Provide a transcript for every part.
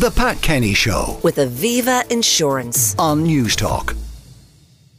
The Pat Kenny Show with Aviva Insurance. on News Talk.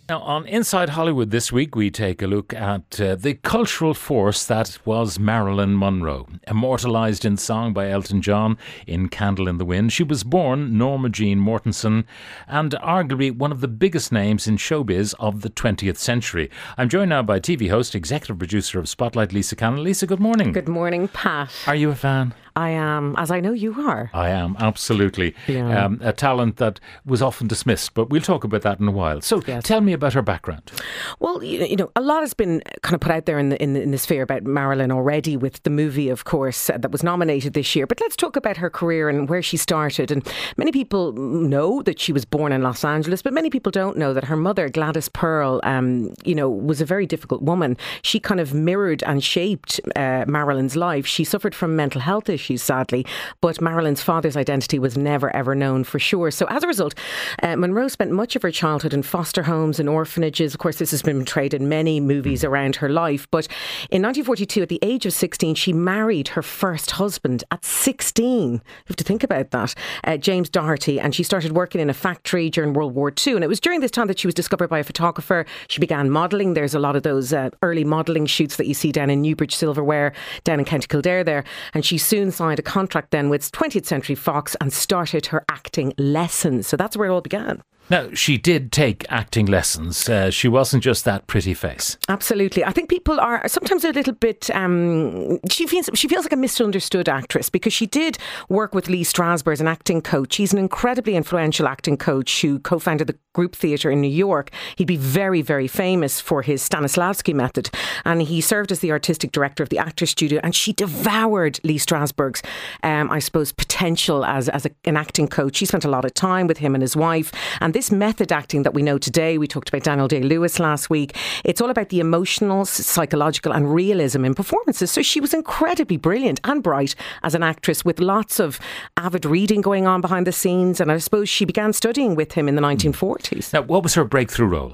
Now, on Inside Hollywood this week, we take a look at uh, the cultural force that was Marilyn Monroe. Immortalised in song by Elton John in Candle in the Wind, she was born Norma Jean Mortensen and arguably one of the biggest names in showbiz of the 20th century. I'm joined now by TV host, executive producer of Spotlight, Lisa Cannon. Lisa, good morning. Good morning, Pat. Are you a fan? I am, as I know you are. I am, absolutely. Yeah. Um, a talent that was often dismissed, but we'll talk about that in a while. So Yes. tell me about her background. Well, you, you know, a lot has been kind of put out there in the, in the in the sphere about Marilyn already, with the movie, of course, uh, that was nominated this year. But let's talk about her career and where she started. And many people know that she was born in Los Angeles, but many people don't know that her mother, Gladys Pearl, um, you know, was a very difficult woman. She kind of mirrored and shaped uh, Marilyn's life. She suffered from mental health issues, sadly, but Marilyn's father's identity was never ever known for sure. So as a result, uh, Monroe spent much of her childhood in foster homes and orphanages. Of course, this has been portrayed in many movies around her life. But in 1942, at the age of 16, she married her first husband at 16. You have to think about that, uh, James Dougherty, and she started working in a factory during World War II. And it was during this time that she was discovered by a photographer. She began modelling. There's a lot of those uh, early modelling shoots that you see down in Newbridge Silverware, down in County Kildare there. And she soon signed a contract then with 20th Century Fox and started her acting lessons. So that's where it all began. Now, she did take acting lessons. Uh, she wasn't just that pretty face. Absolutely. I think people are sometimes a little bit. Um, she feels she feels like a misunderstood actress because she did work with Lee Strasberg as an acting coach. He's an incredibly influential acting coach who co-founded the Group Theatre in New York. He'd be very, very famous for his Stanislavski method, and he served as the artistic director of the Actors Studio. And she devoured Lee Strasberg's, um, I suppose, potential as as a, an acting coach. She spent a lot of time with him and his wife, and this method acting that we know today. We talked about Daniel Day Lewis last week. It's all about the emotional, psychological, and realism in performances. So she was incredibly brilliant and bright as an actress, with lots of avid reading going on behind the scenes. And I suppose she began studying with him in the 1940s. Now, what was her breakthrough role?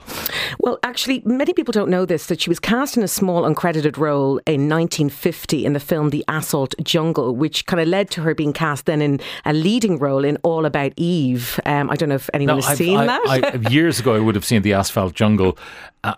Well, actually, many people don't know this that she was cast in a small uncredited role in 1950 in the film The Asphalt Jungle, which kind of led to her being cast then in a leading role in All About Eve. Um, I don't know if anyone has I've- seen I- that. I- years ago, I would have seen the Asphalt Jungle.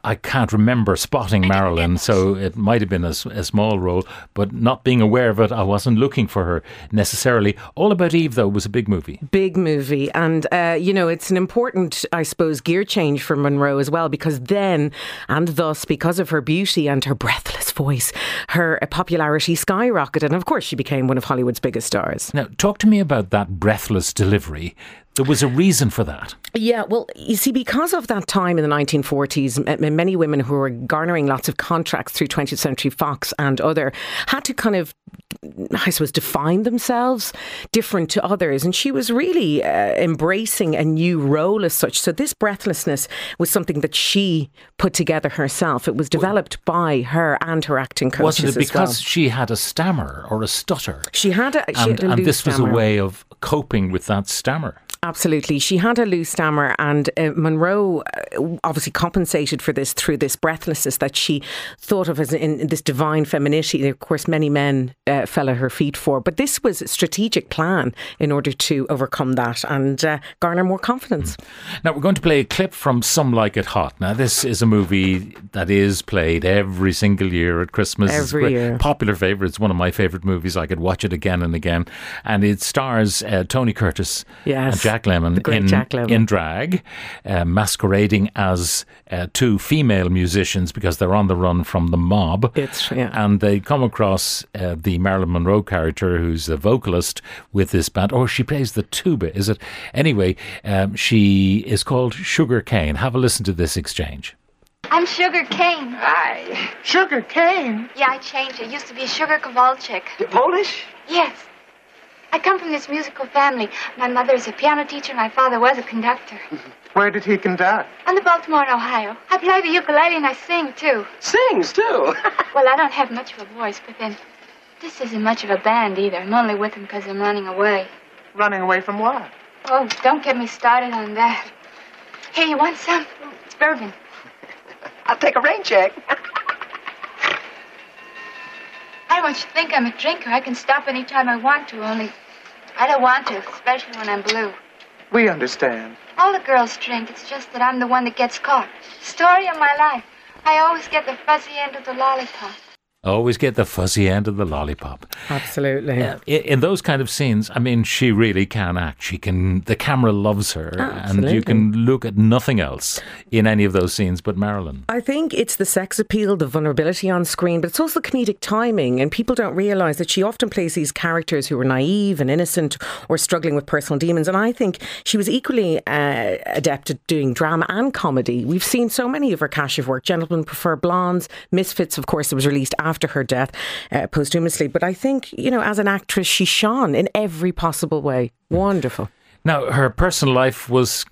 I, can't remember spotting Marilyn, so it might have been a small role, but not being aware of it, I wasn't looking for her necessarily. All About Eve, though, was a big movie. big movie. And, uh, you know, it's an important, I suppose, gear change for Monroe as well, because then, and thus, because of her beauty and her breathless voice, her popularity skyrocketed. And of course, she became one of Hollywood's biggest stars. Now, talk to me about that breathless delivery. There was a reason for that. Yeah, well, you see, because of that time in the 1940s, m- m- many women who were garnering lots of contracts through 20th Century Fox and other had to kind of, I suppose, define themselves different to others. And she was really uh, embracing a new role as such. So this breathlessness was something that she put together herself. It was developed by her and her acting coaches Wasn't it as well. because she had a stammer or a stutter? She had a, she And, had a and this was a way of coping with that stammer. Absolutely. She had a loose stammer, and uh, Monroe uh, obviously compensated for this through this breathlessness that she thought of as in, this divine femininity. Of course, many men uh, fell at her feet for, but this was a strategic plan in order to overcome that and uh, garner more confidence. Now, we're going to play a clip from Some Like It Hot. Now, this is a movie that is played every single year at Christmas. Every year. Popular favourite. It's one of my favourite movies. I could watch it again and again. And it stars uh, Tony Curtis Yes, Jack Lemmon in, Jack Lemmon. in drag, uh, masquerading as uh, two female musicians because they're on the run from the mob. It's- yeah. And they come across uh, the Marilyn Monroe character, who's a vocalist with this band, or she plays the tuba, is it? Anyway, um, she is called Sugar Kane. Have a listen to this exchange. I'm Sugar Kane. Hi. Sugar Kane. Yeah, I changed it. Used to be Sugar Kowalczyk. You Polish? Yes. I come from this musical family. My mother is a piano teacher. My father was a conductor. Where did he conduct? On the Baltimore and Ohio. I play the ukulele and I sing too. Sings too. Well, I don't have much of a voice, but then this isn't much of a band either. I'm only with them because I'm running away. Running away from what? Oh, don't get me started on that. Hey, you want some? It's bourbon. I'll take a rain check. I don't want you to think I'm a drinker. I can stop any time I want to, only I don't want to, especially when I'm blue. We understand. All the girls drink. It's just that I'm the one that gets caught. Story of my life. I always get the fuzzy end of the lollipop. Always get the fuzzy end of the lollipop. Absolutely. Uh, i- in those kind of scenes, I mean, she really can act. She can. The camera loves her, and you can look at nothing else in any of those scenes but Marilyn. I think it's the sex appeal, the vulnerability on screen, but it's also the comedic timing. And people don't realise that she often plays these characters who are naive and innocent or struggling with personal demons. And I think she was equally uh, adept at doing drama and comedy. We've seen so many of her cash of work. Gentlemen Prefer Blondes, Misfits, of course, it was released after her death uh, posthumously. But I think, you know, as an actress, she shone in every possible way. Wonderful. Now, her personal life was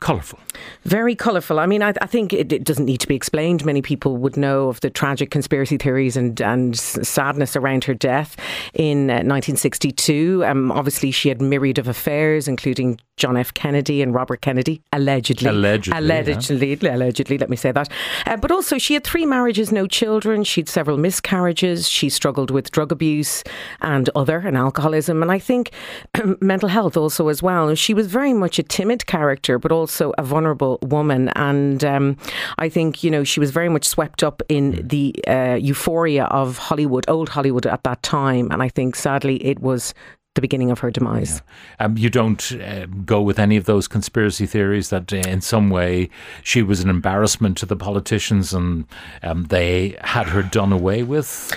colourful. Very colourful. I mean, I, I think it, it doesn't need to be explained. Many people would know of the tragic conspiracy theories and, and sadness around her death in uh, 1962. Um, obviously, she had myriad of affairs, including John F. Kennedy and Robert Kennedy, allegedly. Allegedly, Allegedly, allegedly, let me say that. Uh, but also, she had three marriages, no children. She had several miscarriages. She struggled with drug abuse and other, and alcoholism. And I think mental health also as well. She was very much a timid character, but also a vulnerable woman. And um, I think, you know, she was very much swept up in the uh, euphoria of Hollywood, old Hollywood at that time. And I think, sadly, it was the beginning of her demise. Um, you don't uh, go with any of those conspiracy theories that uh, in some way she was an embarrassment to the politicians and um, they had her done away with.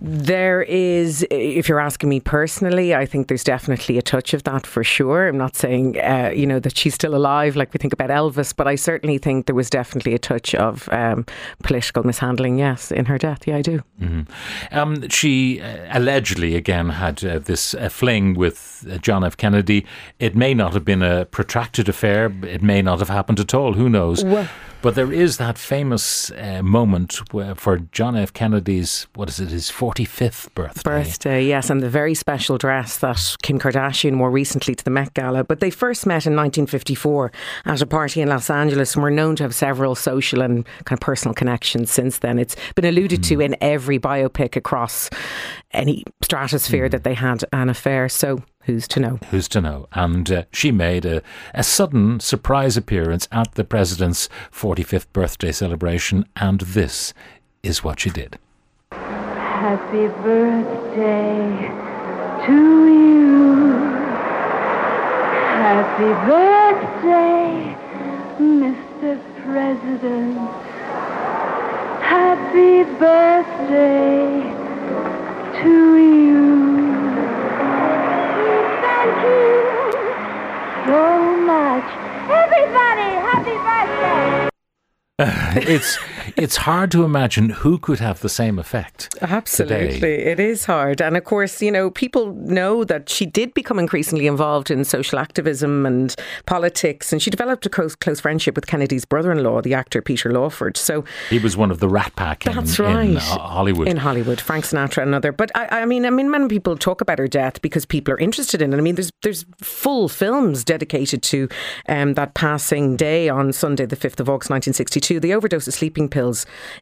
There is, if you're asking me personally, I think there's definitely a touch of that for sure. I'm not saying, uh, you know, that she's still alive like we think about Elvis, but I certainly think there was definitely a touch of um, political mishandling, yes, in her death. Yeah, I do. Um, she uh, allegedly again had uh, this uh, fling with uh, John F. Kennedy. It may not have been a protracted affair. It may not have happened at all. Who knows? But there is that famous uh, moment where, for John F. Kennedy's what is it? His forty fifth birthday. Birthday, yes, and the very special dress that Kim Kardashian wore recently to the Met Gala. But they first met in 1954 at a party in Los Angeles and were known to have several social and kind of personal connections since then. It's been alluded to in every biopic across any stratosphere that they had an affair. So who's to know? Who's to know? And uh, she made a, a sudden surprise appearance at the president's 45th birthday celebration, and this is what she did. Happy birthday to you. Happy birthday, Mr. President. Happy birthday to you. So much. Everybody, happy birthday. it's it's hard to imagine who could have the same effect. Absolutely. today. It is hard. And of course, you know, people know that she did become increasingly involved in social activism and politics. And she developed a close, close friendship with Kennedy's brother in law, the actor Peter Lawford. So He was one of the Rat Pack in, That's in, right. uh, Hollywood. in Hollywood, Frank Sinatra and other. But I, I mean, I mean, many people talk about her death because people are interested in it. I mean, there's there's full films dedicated to um, that passing day on Sunday, the fifth of August, 1962. The overdose of sleeping pills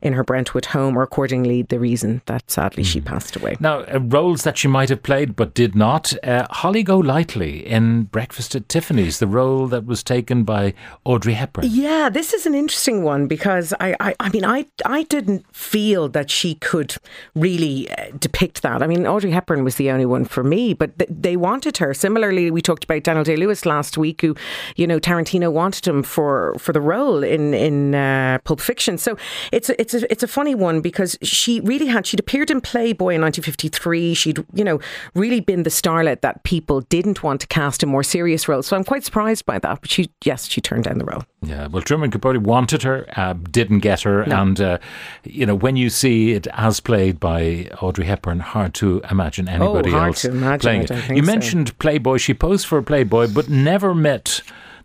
in her Brentwood home are accordingly the reason that sadly she passed away. now, uh, roles that she might have played but did not. Uh, Holly Golightly in Breakfast at Tiffany's, the role that was taken by Audrey Hepburn. Yeah, this is an interesting one because I, I, I mean, I, I didn't feel that she could really uh, depict that. I mean, Audrey Hepburn was the only one for me, but th- they wanted her. Similarly, we talked about Daniel Day Lewis last week, who, you know, Tarantino wanted him for for the role in in uh, Pulp Fiction. So it's a, it's a it's a funny one because she really had she'd appeared in Playboy in 1953. She'd you know really been the starlet that people didn't want to cast in more serious roles. So I'm quite surprised by that. But she yes, she turned down the role. Yeah, well, Truman Capote wanted her, uh, didn't get her, and uh, you know when you see it as played by Audrey Hepburn, hard to imagine anybody Oh, hard else to imagine, playing it. you so. mentioned Playboy; she posed for Playboy, but never met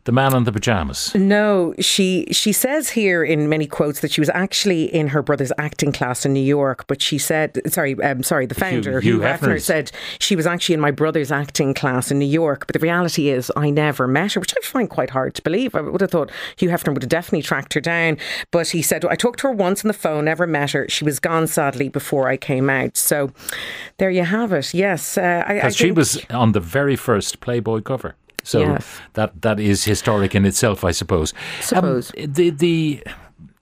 the man in the pajamas. No, she she says here in many quotes that she was actually in her brother's acting class in New York, but she said, sorry, um, sorry, the founder Hugh Hugh, Hefner, Hefner's. said she was actually in my brother's acting class in New York. But the reality is, I never met her, which I find quite hard to believe. I would have thought Hugh Hefner would have definitely tracked her down, but he said I talked to her once on the phone, never met her. She was gone sadly before I came out. So there you have it. Yes, uh, I, I she was on the very first Playboy cover. So Yes. that that is historic in itself, I suppose. Um, Suppose. the the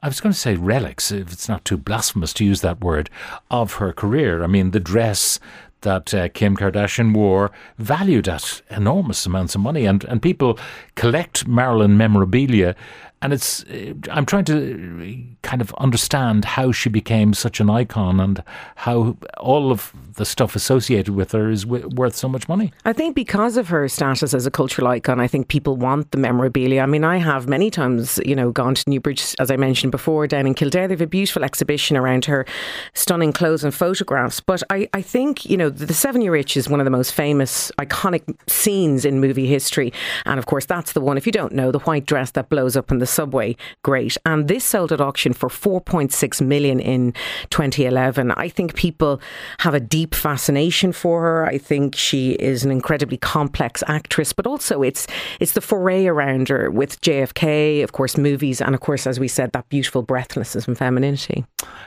I was going to say relics, if it's not too blasphemous to use that word, of her career. I mean, the dress that uh, Kim Kardashian wore, valued at enormous amounts of money, and and people collect Marilyn memorabilia. And it's, uh, I'm trying to kind of understand how she became such an icon and how all of the stuff associated with her is w- worth so much money. I think because of her status as a cultural icon, I think people want the memorabilia. I mean, I have many times, you know, gone to Newbridge, as I mentioned before, down in Kildare. They have a beautiful exhibition around her stunning clothes and photographs. But I, I think, you know, the Seven Year Itch is one of the most famous, iconic scenes in movie history. And of course, that's the one, if you don't know, the white dress that blows up in the subway. Great. And this sold at auction for 4.6 million in 2011. I think people have a deep fascination for her. I think she is an incredibly complex actress, but also it's it's the foray around her with JFK, of course, movies, and of course, as we said, that beautiful breathlessness and femininity.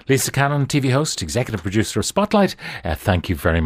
Lisa Cannon, TV host, executive producer of Spotlight. Uh, thank you very